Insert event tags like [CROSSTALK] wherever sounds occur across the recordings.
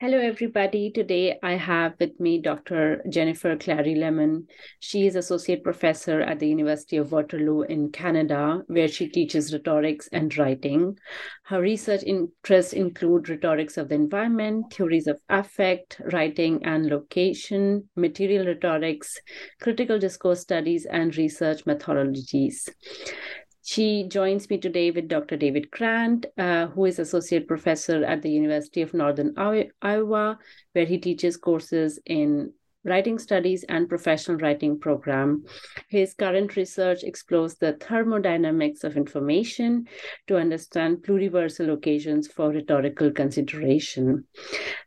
Hello, everybody. Today I have with me Dr. Jennifer Clary Lemon. She is Associate Professor at the University of Waterloo in Canada, where she teaches rhetorics and writing. Her research interests include rhetorics of the environment, theories of affect, writing and location, material rhetorics, critical discourse studies, and research methodologies. She joins me today with Dr. David Grant, uh, who is Associate Professor at the University of Northern Iowa, where he teaches courses in writing studies and professional writing program. His current research explores the thermodynamics of information to understand pluriversal occasions for rhetorical consideration.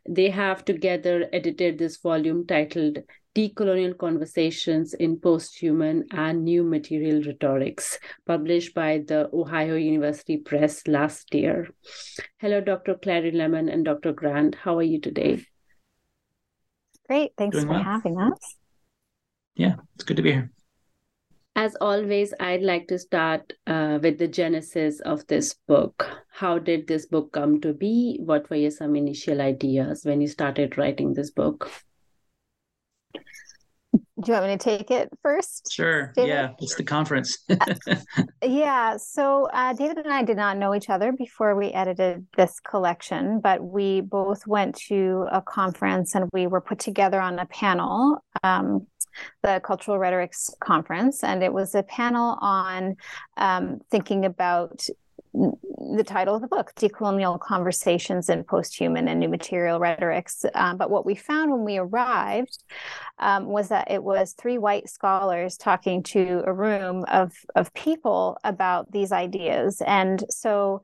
They have together edited this volume titled Decolonial Conversations in Posthuman and New Material Rhetorics, published by the Ohio University Press last year. Hello, Dr. Clary Lemon and Dr. Grant. How are you today? Great. Thanks Doing for well. having us. Yeah, it's good to be here. As always, I'd like to start uh, with the genesis of this book. How did this book come to be? What were your some initial ideas when you started writing this book? Do you want me to take it first? Sure. David? Yeah, it's the conference. [LAUGHS] yeah. So uh, David and I did not know each other before we edited this collection, but we both went to a conference and we were put together on a panel. Um, the Cultural Rhetorics Conference, and it was a panel on um, thinking about the title of the book, Decolonial Conversations in Posthuman and New Material Rhetorics. Um, but what we found when we arrived um, was that it was three white scholars talking to a room of, of people about these ideas. And so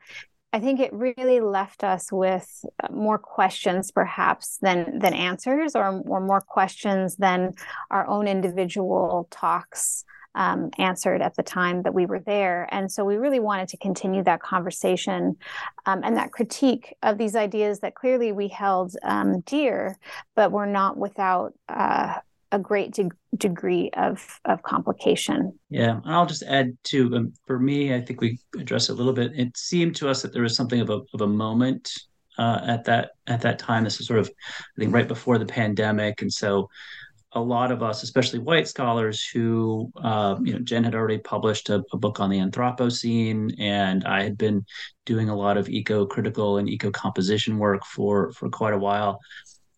I think it really left us with more questions, perhaps, than than answers, or, or more questions than our own individual talks um, answered at the time that we were there. And so we really wanted to continue that conversation um, and that critique of these ideas that clearly we held um, dear, but were not without. Uh, a great de- degree of of complication. Yeah, and I'll just add to um, for me, I think we addressed a little bit. It seemed to us that there was something of a of a moment uh, at that at that time. This is sort of I think right before the pandemic, and so a lot of us, especially white scholars, who, uh, you know, Jen had already published a, a, book on the Anthropocene, and I had been doing a lot of eco-critical and eco-composition work for for quite a while.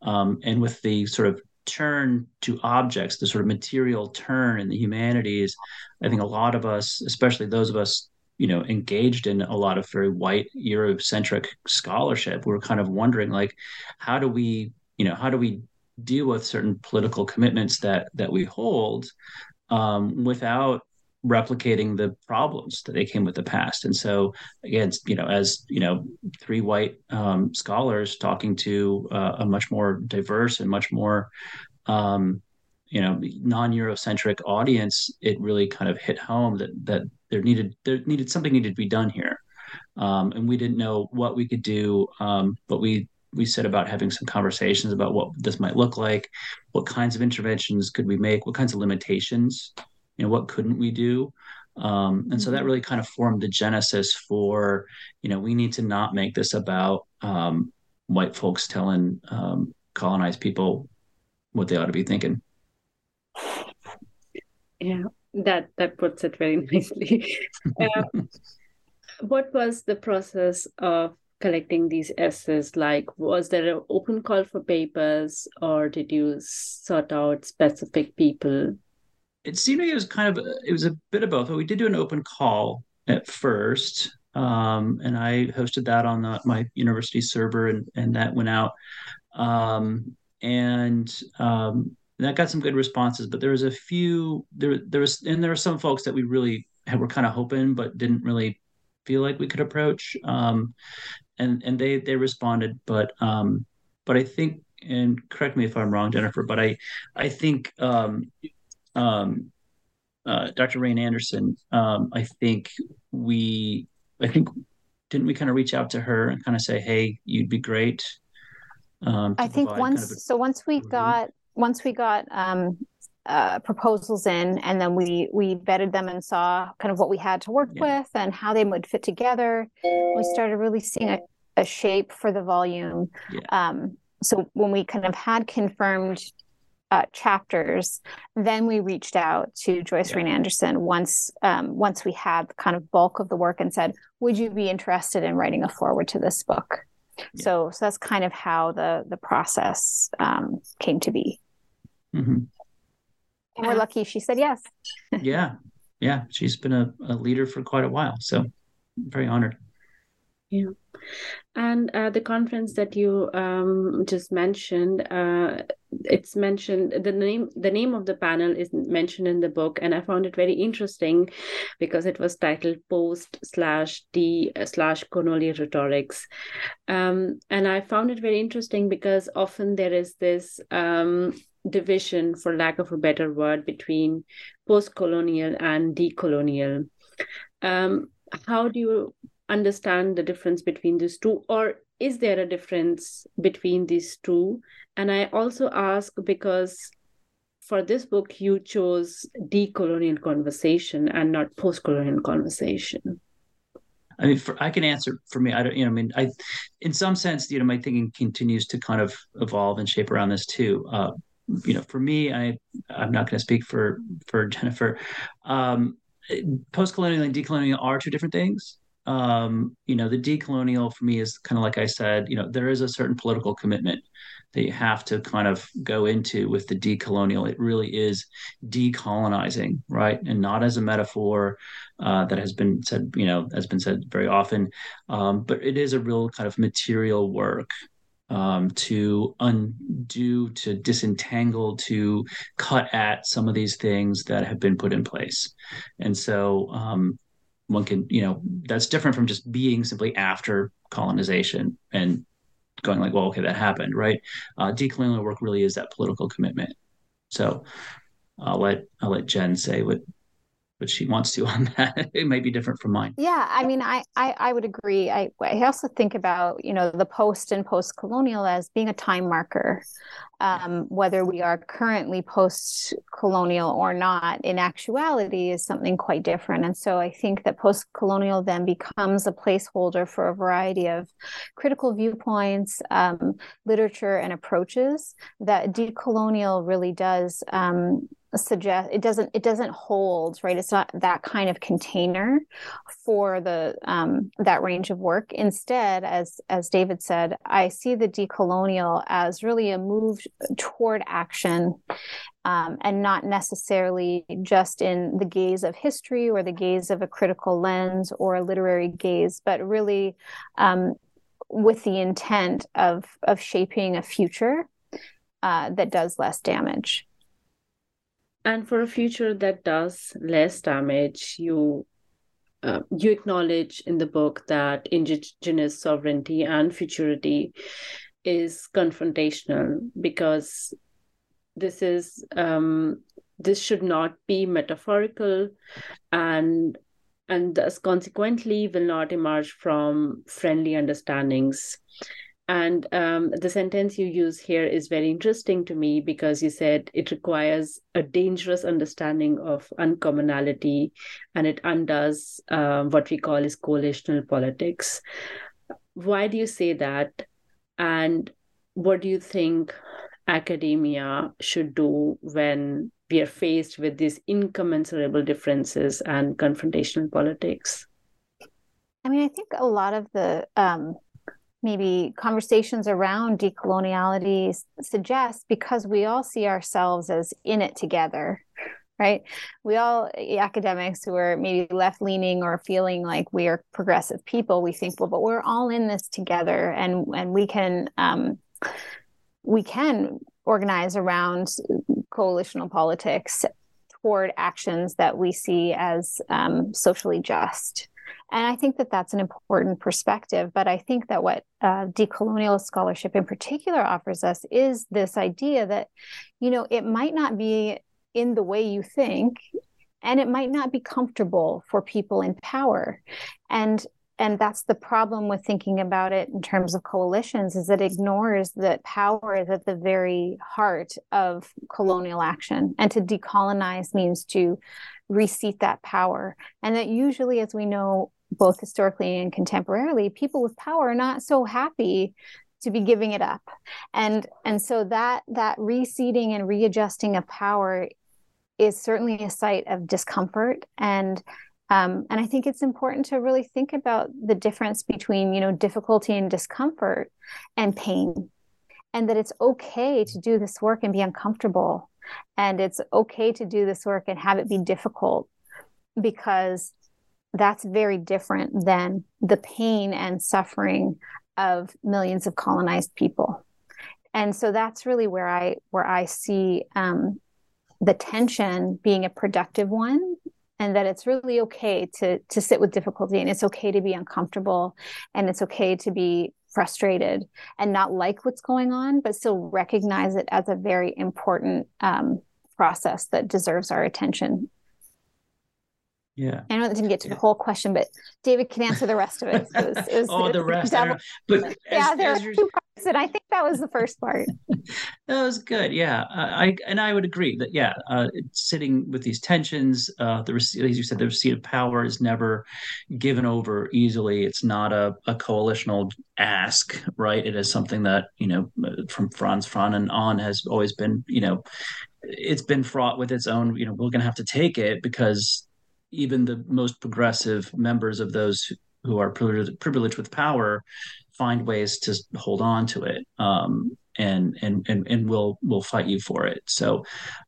Um, and with the sort of turn to objects, the sort of material turn in the humanities, I think a lot of us, especially those of us you know engaged in a lot of very white eurocentric scholarship we're kind of wondering like how do we you know how do we deal with certain political commitments that that we hold um, without replicating the problems that they came with the past. And so, again, you know, as you know, three white um, scholars talking to uh, a much more diverse and much more, um, you know, non-Eurocentric audience, it really kind of hit home that that there needed there needed something needed to be done here. Um, and we didn't know what we could do, um, but we we set about having some conversations about what this might look like, what kinds of interventions could we make, what kinds of limitations, you know, what couldn't we do. Um, and so that mm-hmm. really kind of formed the genesis for, you know, we need to not make this about um, white folks telling um, colonized people what they ought to be thinking. Yeah, that that puts it very [LAUGHS] nicely. uh, [LAUGHS] what was the process of collecting these essays? Like, was there an open call for papers, or did you sort out specific people? It seemed like it was kind of it was a bit of both. But we did do an open call at first, um, and I hosted that on the, my university server, and and that went out, um, and um, that got some good responses. But there was a few there there was and there were some folks that we really were kind of hoping, but didn't really feel like we could approach. Um, and and they they responded, but um, but I think and correct me if I'm wrong, Jennifer, but I I think um, um, uh, Dr. Rain Anderson, um, I think we I think didn't we kind of reach out to her and kind of say, hey, you'd be great. Um, I think once kind of a, so once we got once we got um, uh, proposals in, and then we we vetted them and saw kind of what we had to work yeah. with and how they would fit together. We started really seeing a, a shape for the volume. Yeah. Um, so when we kind of had confirmed uh, chapters, then we reached out to Joyce yeah. Rain Anderson once um, once we had kind of bulk of the work and said, "Would you be interested in writing a foreword to this book?" Yeah. So, so that's kind of how the the process um, came to be. Mm-hmm. And we're lucky she said yes. yeah. Yeah. She's been a, a leader for quite a while. So very honored. Yeah. And uh, the conference that you um, just mentioned, uh, it's mentioned the name. The name of the panel is mentioned in the book, and I found it very interesting because it was titled "Post slash D slash Colonial Rhetorics," um, and I found it very interesting because often there is this um, division, for lack of a better word, between post-colonial and decolonial. Um, how do you understand the difference between these two, or is there a difference between these two? And I also ask because for this book you chose decolonial conversation and not post-colonial conversation. I mean, for, I can answer for me. I don't, you know, I mean, I, in some sense, you know, my thinking continues to kind of evolve and shape around this too. Uh, you know, for me, I I'm not going to speak for for Jennifer. Um, post-colonial and decolonial are two different things. Um, you know, the decolonial for me is kind of like I said. You know, there is a certain political commitment that you have to kind of go into with the decolonial. It really is decolonizing, right? And not as a metaphor uh, that has been said, you know, has been said very often, um, but it is a real kind of material work um, to undo, to disentangle, to cut at some of these things that have been put in place. And so um, one can, you know, that's different from just being simply after colonization and going like, well, okay, that happened, right? Uh, decolonial work really is that political commitment. So I'll let I'll let Jen say what what she wants to [LAUGHS] on that. it might be different from mine. Yeah, I mean, I, I I would agree. I I also think about you know the post and post colonial as being a time marker, um, whether we are currently post colonial or not. In actuality, is something quite different. And so I think that post colonial then becomes a placeholder for a variety of critical viewpoints, um, literature, and approaches that decolonial really does. Um, suggest it doesn't it doesn't hold right? It's not that kind of container for the um, that range of work. Instead as as david said i see the decolonial as really a move toward action um, and not necessarily just in the gaze of history or the gaze of a critical lens or a literary gaze but really um, with the intent of of shaping a future uh, that does less damage and for a future that does less damage you uh, you acknowledge in the book that indigenous sovereignty and futurity is confrontational because this is um, this should not be metaphorical and and thus consequently will not emerge from friendly understandings and um, the sentence you use here is very interesting to me because you said it requires a dangerous understanding of uncommonality and it undoes uh, what we call is coalitional politics. Why do you say that? And what do you think academia should do when we are faced with these incommensurable differences and confrontational politics? I mean, I think a lot of the um, maybe conversations around decoloniality suggest because we all see ourselves as in it together right? We all academics who are maybe left leaning or feeling like we are progressive people we think well but we're all in this together and and we can um, we can organize around coalitional politics toward actions that we see as um, socially just and I think that that's an important perspective. But I think that what uh, decolonial scholarship in particular offers us is this idea that, you know, it might not be in the way you think, and it might not be comfortable for people in power. And and that's the problem with thinking about it in terms of coalitions is it ignores that power is at the very heart of colonial action and to decolonize means to reseat that power and that usually as we know both historically and contemporarily, people with power are not so happy to be giving it up. And and so that that reseating and readjusting of power is certainly a site of discomfort and um, and I think it's important to really think about the difference between, you know, difficulty and discomfort and pain. And that it's okay to do this work and be uncomfortable. And it's okay to do this work and have it be difficult because that's very different than the pain and suffering of millions of colonized people. And so that's really where i where i see um, the tension being a productive one and that it's really okay to to sit with difficulty and it's okay to be uncomfortable and it's okay to be frustrated and not like what's going on but still recognize it as a very important um, process that deserves our attention yeah. I know that didn't get to the whole question, but David can answer the rest of it. it, was, it [LAUGHS] was, oh, the rest. But yeah, as, there as are two parts, and I think that was the first part. [LAUGHS] that was good. Yeah, I and I would agree that yeah, uh, sitting with these tensions, uh, the as you said, the receipt of power is never given over easily. It's not a, a coalitional ask, right? It is something that you know from Frantz Fanon has always been you know it's been fraught with its own you know we're going to have to take it because even the most progressive members of those who are privileged, with power find ways to hold on to it um, and and and and will will fight you for it. So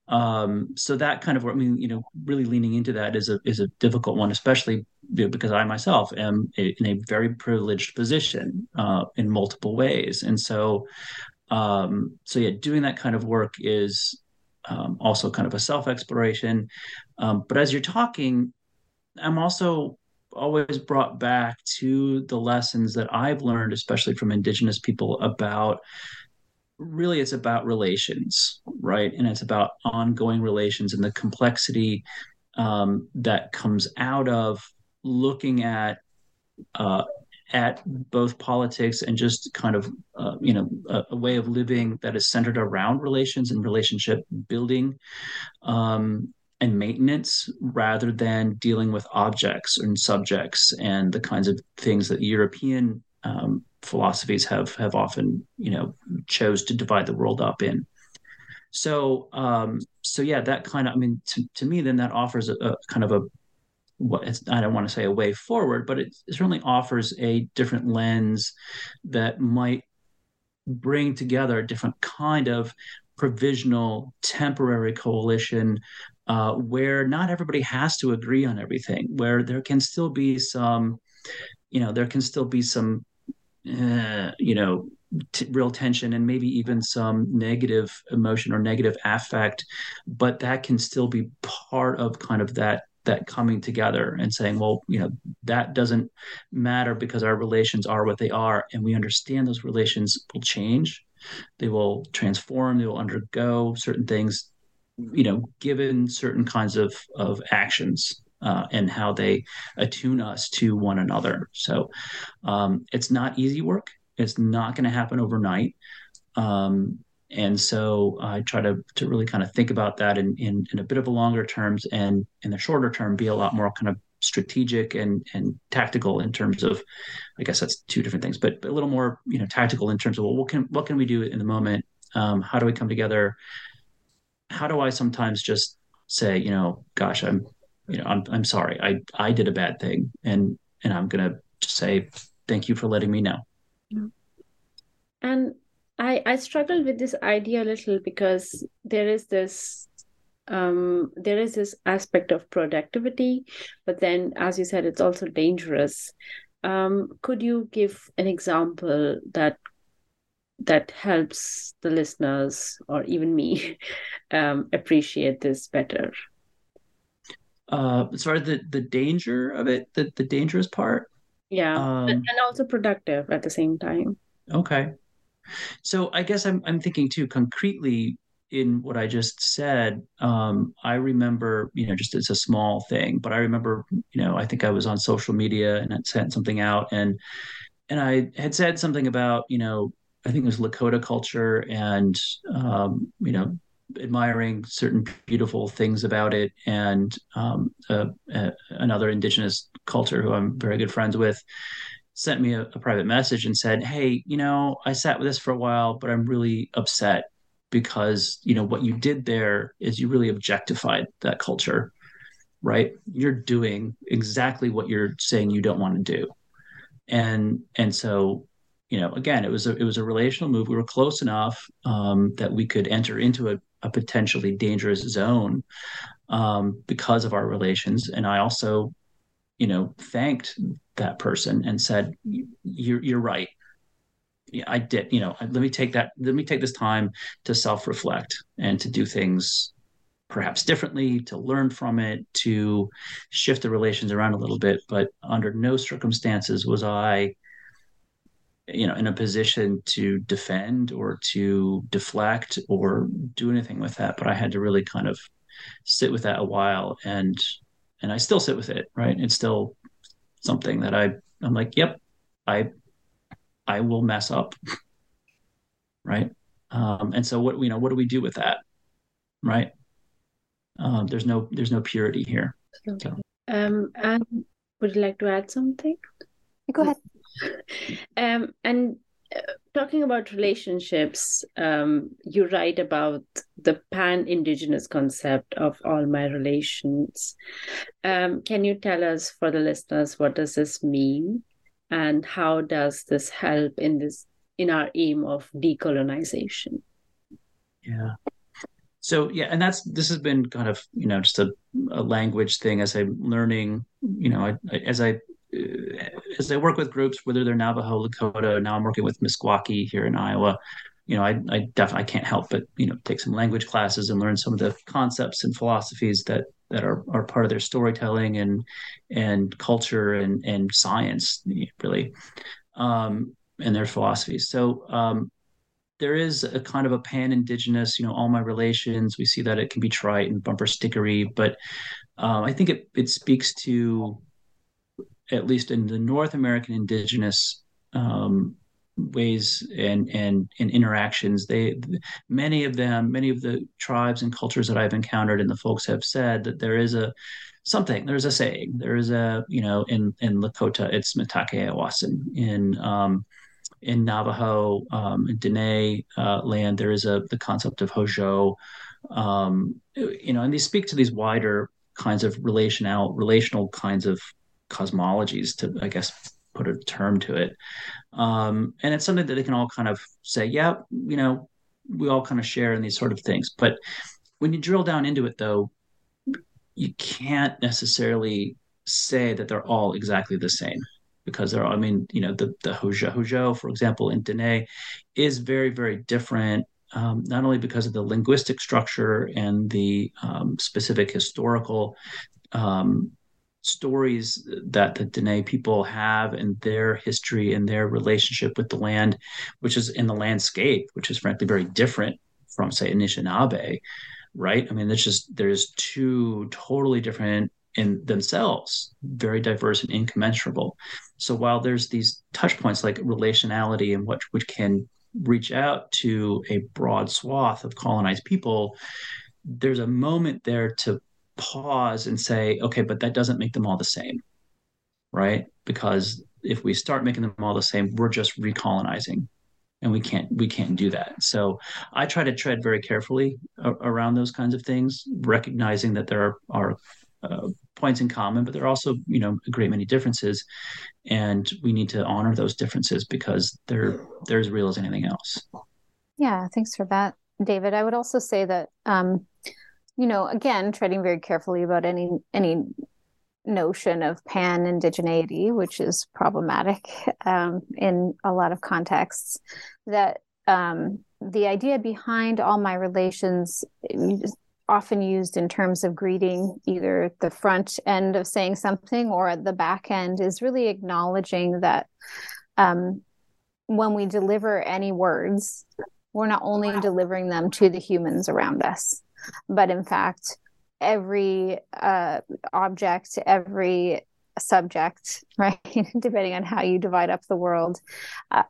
um, so that kind of I mean you know really leaning into that is a is a difficult one, especially because I myself am in a very privileged position uh, in multiple ways, and so um, so yeah, doing that kind of work is um, also kind of a self exploration. Um, but as you're talking, I'm also always brought back to the lessons that I've learned, especially from Indigenous people, about really it's about relations, right? And it's about ongoing relations and the complexity um, that comes out of looking at uh, at both politics and just kind of uh, you know a, a, way of living that is centered around relations and relationship building um, and maintenance rather than dealing with objects and subjects and the kinds of things that European um, philosophies have have often you know chose to divide the world up in. So um, so yeah, that kind of I mean to, to me then that offers a, a kind of a what I don't want to say a way forward, but it certainly offers a different lens that might bring together a different kind of provisional temporary coalition uh, where not everybody has to agree on everything where there can still be some you know there can still be some uh, you know t- real tension and maybe even some negative emotion or negative affect but that can still be part of kind of that that coming together and saying, well, you know, that doesn't matter because our relations are what they are. And we understand those relations will change, they will transform, they will undergo certain things, you know, given certain kinds of, of actions. Uh, and how they attune us to one another. So um, it's not easy work. It's not going to happen overnight. Um, and so I try to to really kind of think about that in, in in a bit of a longer terms and in the shorter term be a lot more kind of strategic and and tactical in terms of I guess that's two different things, but, but a little more you know tactical in terms of well what can what can we do in the moment? Um, how do we come together? How do I sometimes just say you know gosh I'm you know I'm I'm sorry I I did a bad thing and and I'm gonna just say thank you for letting me know. and I I struggle with this idea a little because there is this um, there is this aspect of productivity, but then, as you said, it's also dangerous. Um, could you give an example that that helps the listeners or even me [LAUGHS] um, appreciate this better? Uh, sorry, the the danger of it, the the dangerous part. Yeah, um, and also productive at the same time. Okay, so I guess I'm I'm thinking too concretely in what I just said. Um, I remember, you know, just it's a small thing, but I remember, you know, I think I was on social media and I sent something out and and I had said something about, you know, I think it was Lakota culture and um, you know, admiring certain beautiful things about it and um, uh, uh, another indigenous culture who I'm very good friends with sent me a, a, private message and said, "Hey, you know, I sat with this for a while, but I'm really upset because you know what you did there is you really objectified that culture, right? You're doing exactly what you're saying you don't want to do, and and so." You know, again, it was a it was a relational move. We were close enough um, that we could enter into a, a potentially dangerous zone um, because of our relations. And I also you know, thanked that person and said, "You're you're right. I did. You know, let me take that. Let me take this time to self reflect and to do things perhaps differently, to learn from it, to shift the relations around a little bit. But under no circumstances was I." you know in a position to defend or to deflect or do anything with that but i had to really kind of sit with that a while and and I still sit with it, right? It's still something that I I'm like, yep, I I will mess up, [LAUGHS] right? Um, and so what you know, what do we do with that, right? Um, there's no there's no purity here. So. Um, and would you like to add something? Go ahead. [LAUGHS] Um, and talking about relationships, um, you write about the pan indigenous concept of all my relations. Um, can you tell us, for the listeners, what does this mean, and how does this help in this in our aim of decolonization? Yeah. So yeah, and that's this has been kind of you know just a, a language thing as I'm learning. You know, I, I, as I as I work with groups, whether they're Navajo, Lakota, now I'm working with Meskwaki here in Iowa. You know, I, I definitely can't help but you know take some language classes and learn some of the concepts and philosophies that that are, are part of their storytelling and and culture and and science really, um, and their philosophies. So um, there is a kind of a pan-indigenous, you know, all my relations. We see that it can be trite and bumper stickery, but um, I think it it speaks to at least in the North American indigenous um, ways and, and and interactions, they many of them, many of the tribes and cultures that I've encountered, and the folks have said that there is a something. There's a saying. There is a you know in in Lakota it's Mitakuye Oyasin. In um, in Navajo, um, in Dene uh, land, there is a the concept of Hozho. Um, you know, and they speak to these wider kinds of relational relational kinds of cosmologies to i guess put a term to it. Um, and it's something that they can all kind of say yeah you know we all kind of share in these sort of things. But when you drill down into it though you can't necessarily say that they're all exactly the same because they're I mean, you know, the the Hozho, Hozho, for example, in Dene is very, very different, um, not only because of the linguistic structure and the um, specific historical um, stories that the Dene people have in their history and their relationship with the land, which is in the landscape, which is frankly very different from, say, Anishinaabe, right? I mean, there's just there's two totally different in themselves, very diverse and incommensurable. So while there's these touch points like relationality and what which can reach out to a broad swath of colonized people, there's a moment there to pause and say, okay, but that doesn't make them all the same, right? Because if we start making them all the same, we're just recolonizing, and we can't we can't do that. So I try to tread very carefully around those kinds of things, recognizing that there are, are uh, points in common, but there are also, you know, a great many differences, and we need to honor those differences because they're they're as real as anything else. Yeah, thanks for that, David. I would also say that, um, you know, again, treading very carefully about any any notion of pan indigeneity, which is problematic [LAUGHS] um, in a lot of contexts, that um, the idea behind all my relations often used in terms of greeting either the front end of saying something or at the back end is really acknowledging that um, when we deliver any words we're not only delivering them to the humans around us but in fact every uh, object, every subject, [LAUGHS] right? Depending on how you divide up the world, uh,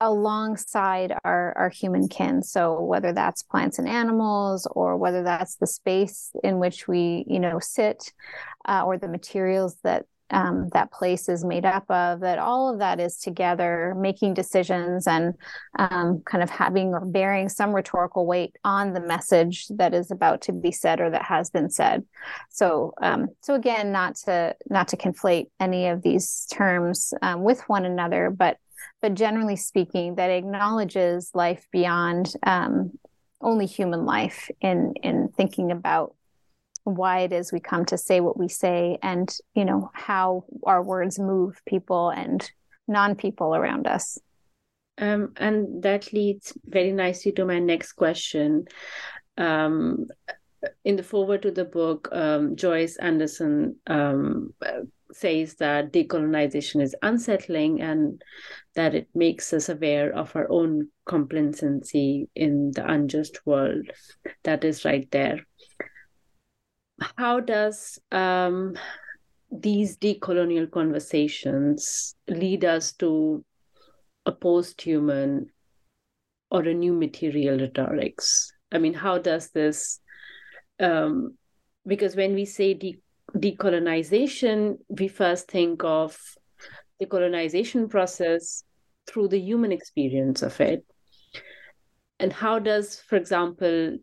alongside our, our human kin. So whether that's plants and animals, or whether that's the space in which we, you know, sit, uh, or the materials that um, that place is made up of, that all of that is together making decisions and um, kind of having or bearing some rhetorical weight on the message that is about to be said or that has been said. So, um, so again, not to not to conflate any of these terms um, with one another, but but generally speaking, that acknowledges life beyond um, only human life in in thinking about why it is we come to say what we say and you know how our words move people and non-people around us. Um, and that leads very nicely to my next question. Um, in the foreword to the book um, joyce anderson um, says that decolonization is unsettling and that it makes us aware of our own complacency in the unjust world that is right there how does um, these decolonial conversations lead us to a post-human or a new material rhetorics? I mean, how does this? Um, because when we say de- decolonization, we first think of the colonization process through the human experience of it. And how does, for example,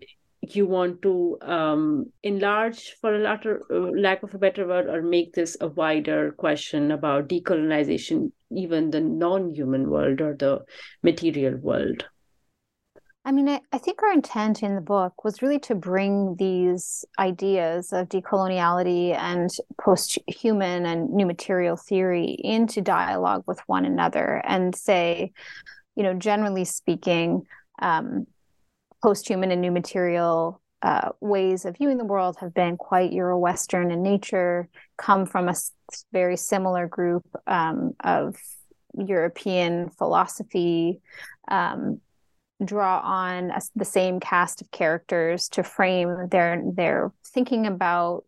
you want to um, enlarge, for a uh, lack of a better word, or make this a wider question about decolonization, even the non-human world or the material world? I mean, I, I, think our intent in the book was really to bring these ideas of decoloniality and post human and new material theory into dialogue with one another and say, you know, generally speaking, um, post-human and new material uh, ways of viewing the world have been quite Euro-Western in nature, come from a very similar group um, of European philosophy, um, draw on a, the same cast of characters to frame their their thinking about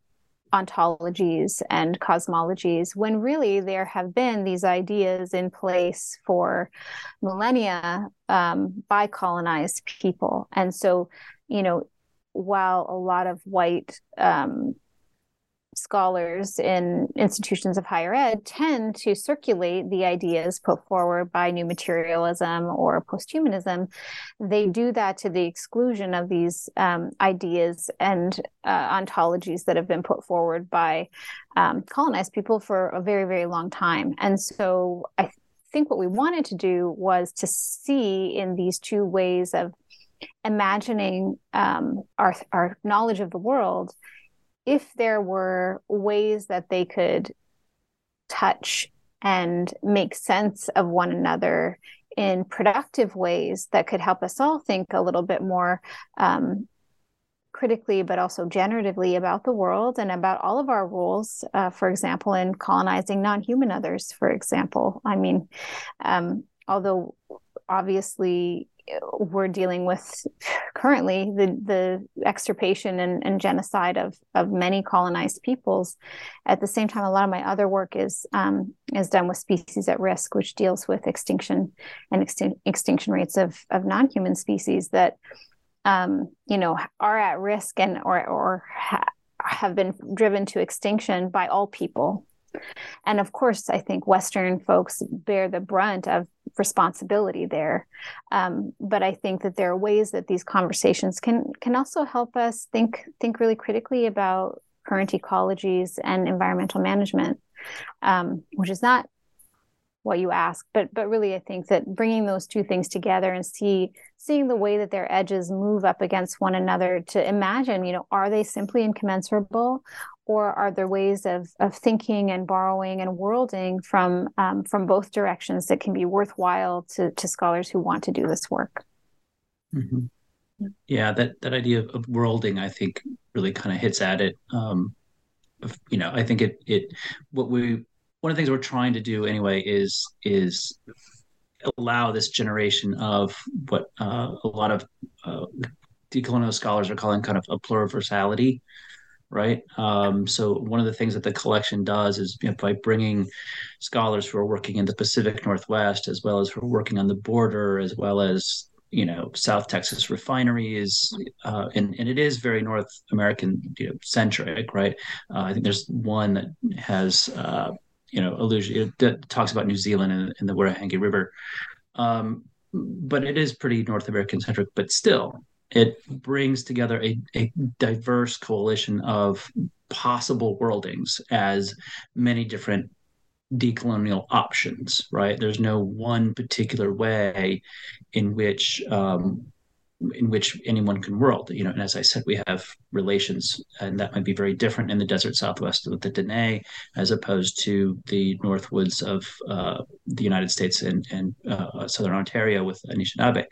ontologies and cosmologies when really there have been these ideas in place for millennia um, by colonized people. And so you know while a lot of white um, scholars in institutions of higher ed tend to circulate the ideas put forward by new materialism or posthumanism, they do that to the exclusion of these um, ideas and uh, ontologies that have been put forward by um, colonized people for a very, very long time. And so I think what we wanted to do was to see in these two ways of imagining um, our, our knowledge of the world if there were ways that they could touch and make sense of one another in productive ways that could help us all think a little bit more um, critically, but also generatively about the world and about all of our roles, uh, for example, in colonizing non human others, for example. I mean, um, although obviously we're dealing with currently the the extirpation and, and genocide of of many colonized peoples. At the same time, a lot of my other work is um, is done with species at risk, which deals with extinction and extin- extinction rates of of non human species that um, you know are at risk and or or ha- have been driven to extinction by all people and of course, I think Western folks bear the brunt of responsibility there. Um, but I think that there are ways that these conversations can can also help us think think really critically about current ecologies and environmental management, um, which is not what you ask but but really i think that bringing those two things together and see seeing the way that their edges move up against one another to imagine you know are they simply incommensurable or are there ways of of thinking and borrowing and worlding from um, from both directions that can be worthwhile to to scholars who want to do this work? Mm-hmm. yeah. That that idea of, of worlding i think really kind of hits at it. Um, you know i think it it what we one of the things we're trying to do anyway is is allow this generation of what uh, a lot of uh, decolonial scholars are calling kind of a pluriversality, right? Um, so one of the things that the collection does is you know, by bringing scholars who are working in the Pacific Northwest, as well as who are working on the border, as well as you know South Texas refineries, uh, and and it is very North American you know, centric, right? Uh, I think there's one that has uh, you know allusion it talks about New Zealand and, and the Whanganui River. Um, but it is pretty North American centric, but still it brings together a, a diverse coalition of possible worldings as many different decolonial options, right? There's no one particular way in which um, in which anyone can world. You know, and as I said, we have relations, and that might be very different in the desert southwest with the Dene as opposed to the northwoods of uh, the United States and, and uh, southern Ontario with Anishinaabe.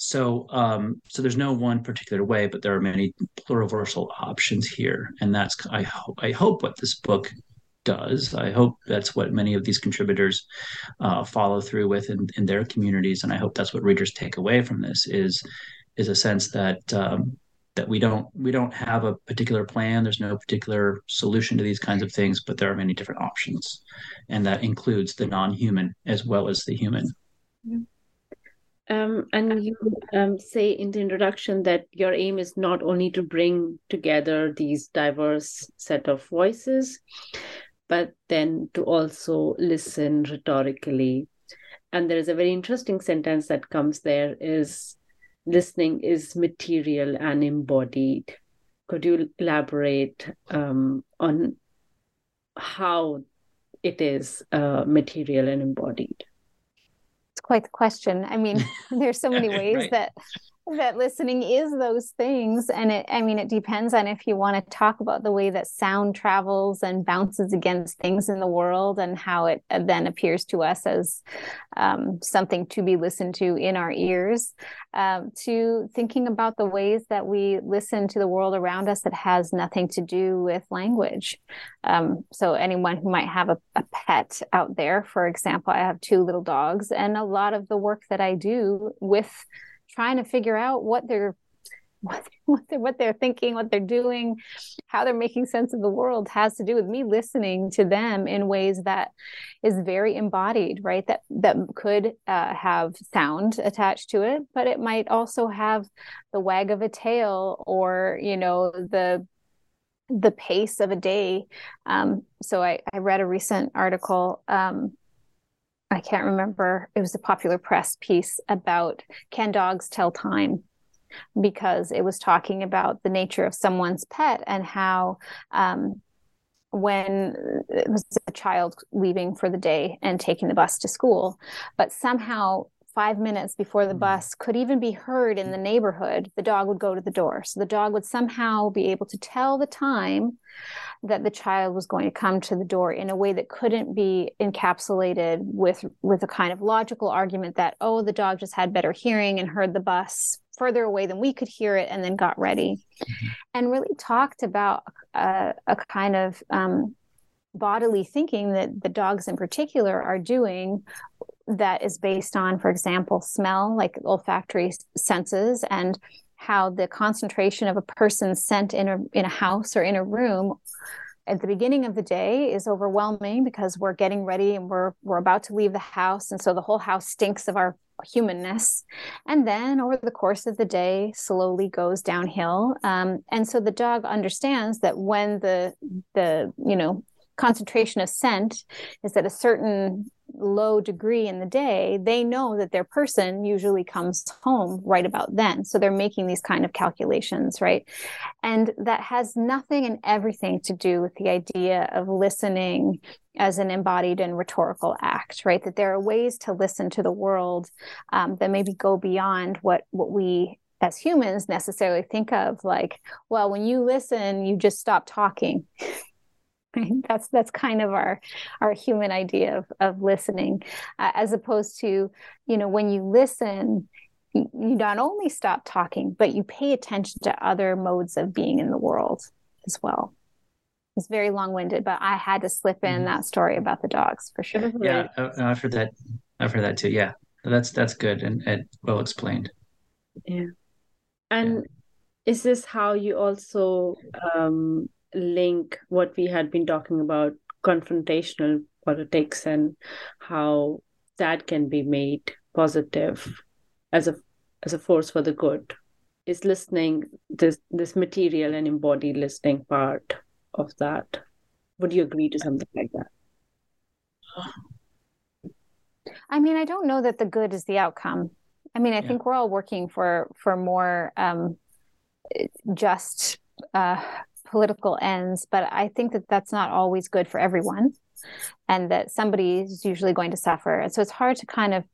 So, um, so there's no one particular way, but there are many pluriversal options here, and that's I hope I hope what this book does. I hope that's what many of these contributors uh, follow through with in, in their communities, and I hope that's what readers take away from this is is a sense that um, that we don't we don't have a particular plan. There's no particular solution to these kinds of things, but there are many different options, and that includes the non-human as well as the human. Um, and you um, say in the introduction that your aim is not only to bring together these diverse set of voices, but then to also listen rhetorically. And there is a very interesting sentence that comes there is listening is material and embodied. Could you elaborate um, on how it is uh, material and embodied? Quite the question. I mean, [LAUGHS] there's so many [LAUGHS] ways right. that that listening is those things. And it i mean it depends on if you want to talk about the way that sound travels and bounces against things in the world and how it uh, then appears to us as um, something to be listened to in our ears. Um, to thinking about the ways that we listen to the world around us that has nothing to do with language. Um, so anyone who might have a, a pet out there for example i have two little dogs and a lot of the work that i do with trying to figure out what they're [LAUGHS] what, they're, what they're thinking, what they're doing, how they're making sense of the world has to do with me listening to them in ways that is very embodied, right? That that could uh, have sound attached to it, but it might also have the wag of a tail or you know the the pace of a day. Um, so I, I read a recent article um, I can't remember, it was a popular press piece about can dogs tell time? Because it was talking about the nature of someone's pet and how um, when it was a child leaving for the day and taking the bus to school, but somehow five minutes before the hmm. bus could even be heard in the neighborhood, the dog would go to the door. So the dog would somehow be able to tell the time that the child was going to come to the door in a way that couldn't be encapsulated with with a kind of logical argument that oh the dog just had better hearing and heard the bus further away than we could hear it and then got ready mm-hmm. and really talked about a, a kind of um, bodily thinking that the dogs in particular are doing that is based on for example smell like olfactory senses and how the concentration of a person's scent in a in a house or in a room at the beginning of the day is overwhelming because we're getting ready and we're we're about to leave the house and so the whole house stinks of our humanness. And then over the course of the day slowly goes downhill. Um, and so the dog understands that when the the you know concentration of scent is at a certain low degree in the day, they know that their person usually comes home right about then. So they're making these kind of calculations, right? And that has nothing and everything to do with the idea of listening as an embodied and rhetorical act, right? That there are ways to listen to the world um, that maybe go beyond what what we as humans necessarily think of like well when you listen you just stop talking [LAUGHS] [LAUGHS] that's that's kind of our our human idea of, of listening uh, as opposed to you know when you listen you, you not only stop talking but you pay attention to other modes of being in the world as well. It's very long-winded but i had to slip in mm-hmm. that story about the dogs for sure. Yeah i've heard that i've heard that too yeah. That's that's good and, and well explained. Yeah. And yeah. is this how you also um link what we had been talking about confrontational politics and how that can be made positive as a as a force for the good. Is listening this this material and embodied listening part of that? Would you agree to something like that? I mean i don't know that the good is the outcome. I mean i yeah. think we're all working for for more um just uh political ends, but I think that that's not always good for everyone and that somebody is usually going to suffer. And so it's hard to kind of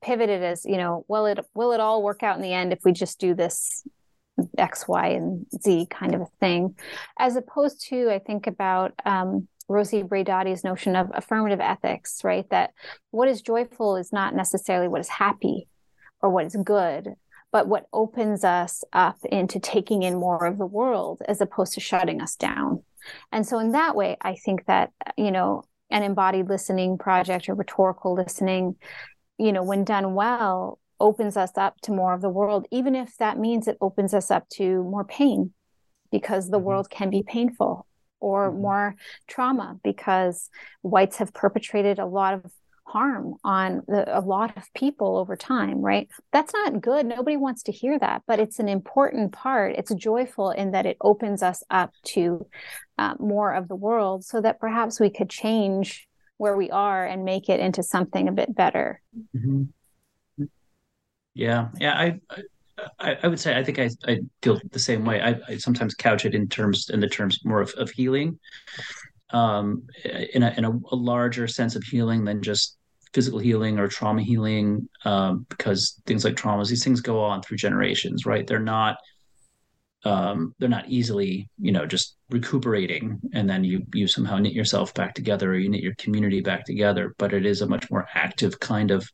pivot it as, you know, will it will it all work out in the end if we just do this X, Y, and Z kind of a thing, as opposed to I think about um, Rosi Braidotti's notion of affirmative ethics, right? That what is joyful is not necessarily what is happy or what is good, but what opens us up into taking in more of the world as opposed to shutting us down. And so, in that way, I think that, you know, an embodied listening project or rhetorical listening, you know, when done well, opens us up to more of the world, even if that means it opens us up to more pain because the mm-hmm. world can be painful or mm-hmm. more trauma because whites have perpetrated a lot of harm on the, a lot of people over time, right? That's not good. Nobody wants to hear that, but it's an important part. It's joyful in that it opens us up to uh, more of the world so that perhaps we could change where we are and make it into something a bit better. Mm-hmm. Yeah. Yeah. I, I, I, would say I think I, I feel the same way. I, I, sometimes couch it in terms in the terms more of, of healing, um, in a in a, a larger sense of healing than just physical healing or trauma healing um, because things like traumas these things go on through generations right? They're not um, they're not easily you know just recuperating and then you you somehow knit yourself back together or you knit your community back together. But it is a much more active kind of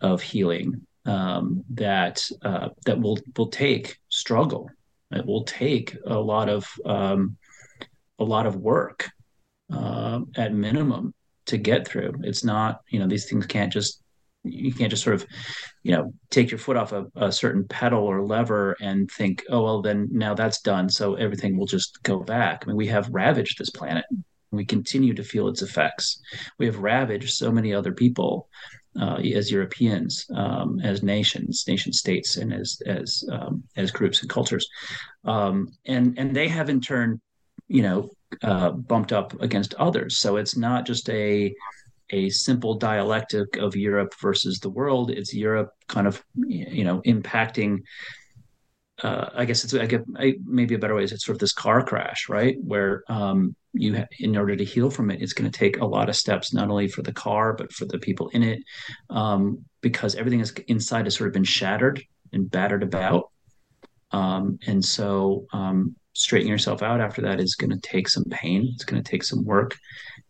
of healing um, that uh, that will will take struggle. It will take a lot of um, a lot of work uh, at minimum to get through. It's not, you know, these things can't just you can't just sort of, you know, take your foot off a, a, certain pedal or lever and think, oh well, then now that's done, so everything will just go back. I mean, we have ravaged this planet. We continue to feel its effects. We have ravaged so many other people uh, as Europeans, um, as nations, nation states, and as as um, as groups and cultures, um, and and they have in turn, you know, uh, bumped up against others. So it's not just a a simple dialectic of Europe versus the world. It's Europe kind of you know impacting. Uh, I guess it's I get I, maybe a better way is it's sort of this car crash, right? Where um, you ha- in order to heal from it, it's going to take a lot of steps, not only for the car but for the people in it, um, because everything is inside has sort of been shattered and battered about. Um, and so um, straighten yourself out after that is going to take some pain. It's going to take some work,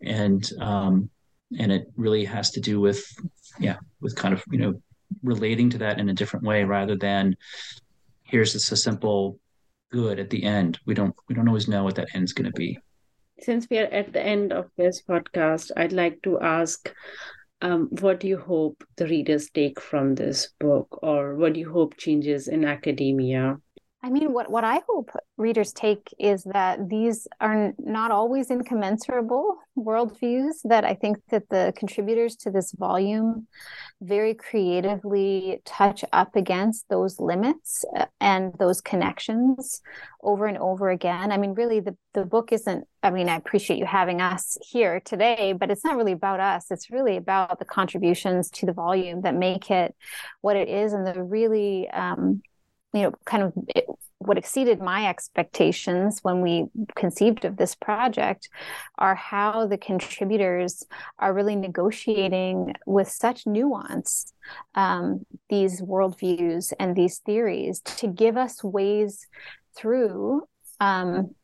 and um, and it really has to do with yeah, with kind of you know relating to that in a different way rather than here's just a simple good at the end. We don't we don't always know what that end's going to be. Since we are at the end of this podcast, I'd like to ask. Um, what do you hope the readers take from this book, or what do you hope changes in academia I mean, what, what I hope readers take is that these are not always incommensurable worldviews, that I think that the contributors to this volume very creatively touch up against those limits uh, and those connections over and over again. I mean, really, the, the book isn't, I mean, I appreciate you having us here today, but it's not really about us. It's really about the contributions to the volume that make it what it is and the really, um, you know, kind of it, what exceeded my expectations when we conceived of this project are how the contributors are really negotiating with such nuance um, these worldviews and these theories to give us ways through um,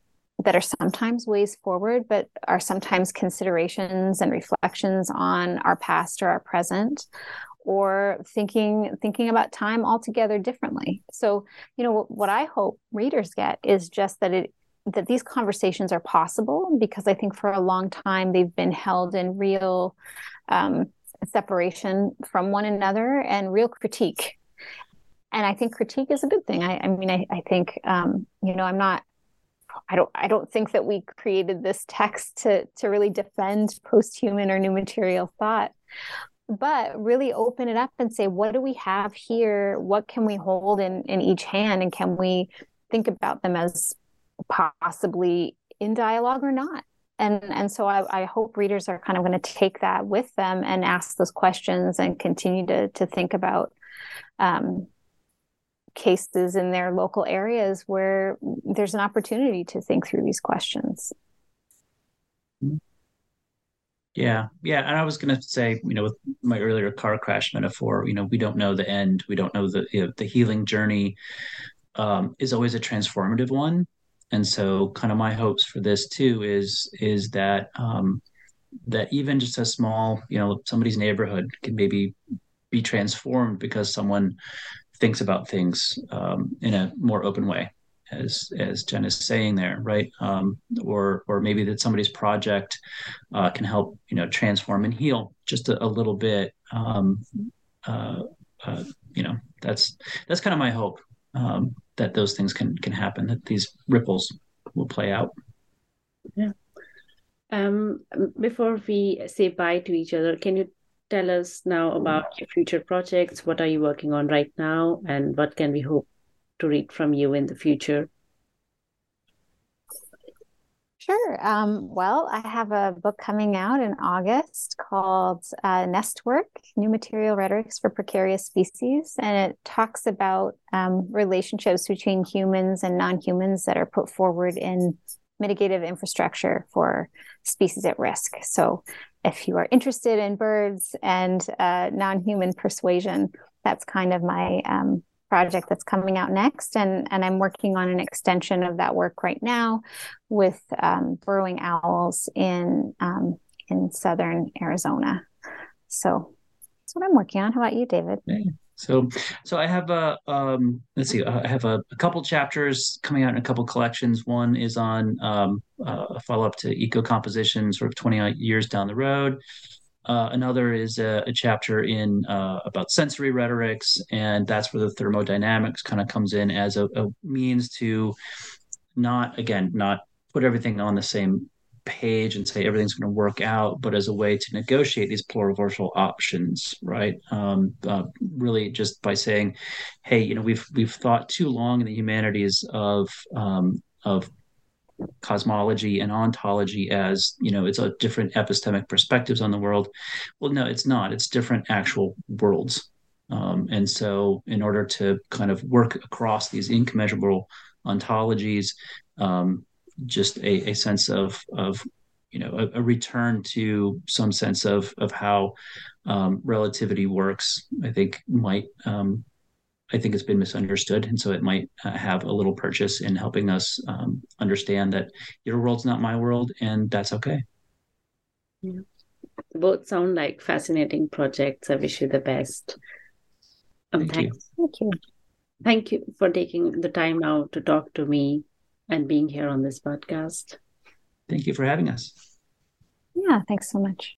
that are sometimes ways forward, but are sometimes considerations and reflections on our past or our present, or thinking thinking about time altogether differently. So you know what i hope readers get is just that it that these conversations are possible because i think for a long time they've been held in real um, separation from one another and real critique. And i think critique is a good thing. I, I mean I, I think um, you know i'm not I don't I don't think that we created this text to to really defend post-human or new material thought but really open it up and say what do we have here? What can we hold in in each hand? And can we think about them as possibly in dialogue or not? And and so I, I hope readers are kind of going to take that with them and ask those questions and continue to to think about um, cases in their local areas where there's an opportunity to think through these questions. Yeah, yeah, and I was going to say, you know, with my earlier car crash metaphor, you know, we don't know the end, we don't know the you know, the healing journey um, is always a transformative one, and so kind of my hopes for this too is is that um, that even just a small, you know, somebody's neighborhood can maybe be transformed because someone thinks about things um, in a more open way as as Jen is saying there, right? Um, or or maybe that somebody's project uh, can help you know transform and heal just a, a little bit. Um, uh, uh, you know, that's that's kind of my hope um, that those things can can happen. That these ripples will play out. Yeah. Um, before we say bye to each other, can you tell us now about your future projects? What are you working on right now, and what can we hope to read from you in the future? Sure. Um, well, I have a book coming out in August called uh, Nestwork New Material Rhetorics for Precarious Species. And it talks about um, relationships between humans and non humans that are put forward in mitigative infrastructure for species at risk. So, if you are interested in birds and uh, non human persuasion, that's kind of my um, project that's coming out next and and i'm working on an extension of that work right now with um, burrowing owls in um, in southern arizona. So that's what i'm working on. How about you david? So so i have a um, let's see i have a, a, couple chapters coming out in a couple collections. One is on um, uh, a follow-up to eco composition sort of 20 years down the road uh, another is a, a chapter in uh, about sensory rhetorics, and that's where the thermodynamics kind of comes in as a, a, means to not, again, not put everything on the same page and say everything's going to work out, but as a way to negotiate these pluriversal options, right? Um, uh, really, just by saying, "Hey, you know, we've we've thought too long in the humanities of um, of cosmology and ontology as you know it's a different epistemic perspectives on the world. Well no it's not. It's different actual worlds. Um, and so in order to kind of work across these incommensurable ontologies um, just a, a, sense of of you know a, a, return to some sense of of how um, relativity works i think might um, I think it's been misunderstood, and so it might uh, have a little purchase in helping us um, understand that your world's not my world, and that's okay. Yeah. Both sound like fascinating projects. I wish you the best. Um, Thank thanks. you. Thank you. Thank you for taking the time now to talk to me and being here on this podcast. Thank you for having us. Yeah, thanks so much.